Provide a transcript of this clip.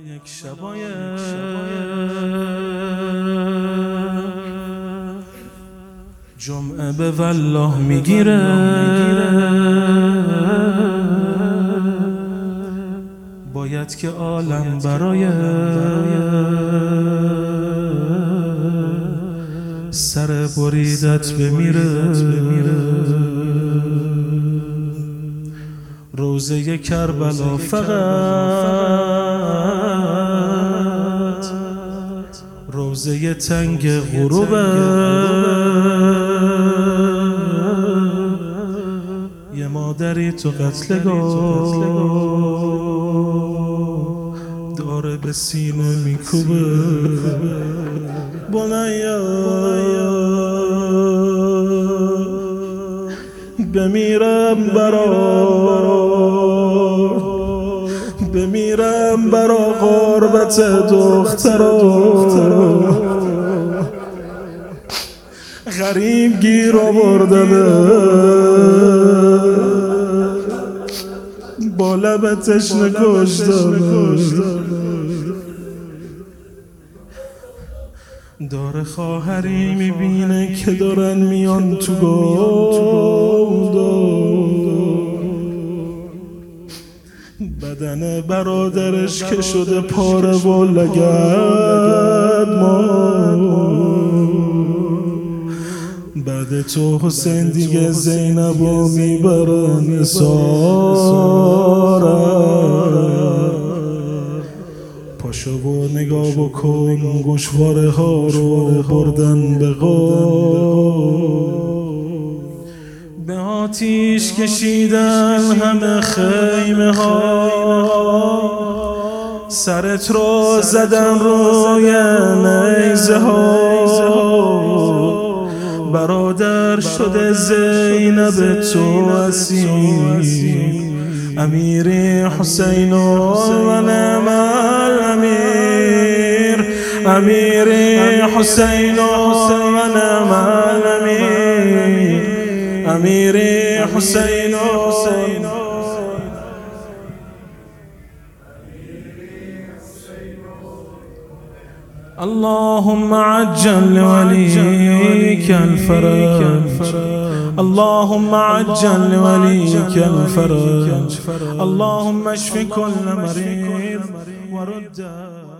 یک شبای جمعه به والله می‌گیره. باید که عالم برای سر بریدت بمیره. روزه کربلا فقط. روزه تنگ غروبه. یه مادری تو قتلگاه داره به سینه میکوبه. بنیا بمیرم برا. بمیرم برا غربت دخترا. غریب گیر آوردمه با لب تشنه داره خواهری می‌بینه که دارن میان تو بدن برادرش که شده پاره و لگد ما بعد تو حسین دیگه زینب و می‌برن پاشو و نگاه بکن گوشواره ها رو بردن به به آتیش کشیدن همه خیمه ها سرت رو زدن روی نیزه ها برادر شده زینب تو اسیر امیری حسین و نعم الامیر امیری حسین و امیری حسین و اللهم عجل لوليك الفرج. اللهم عجل لوليك الفرج. اللهم اشف كل مريض ورد.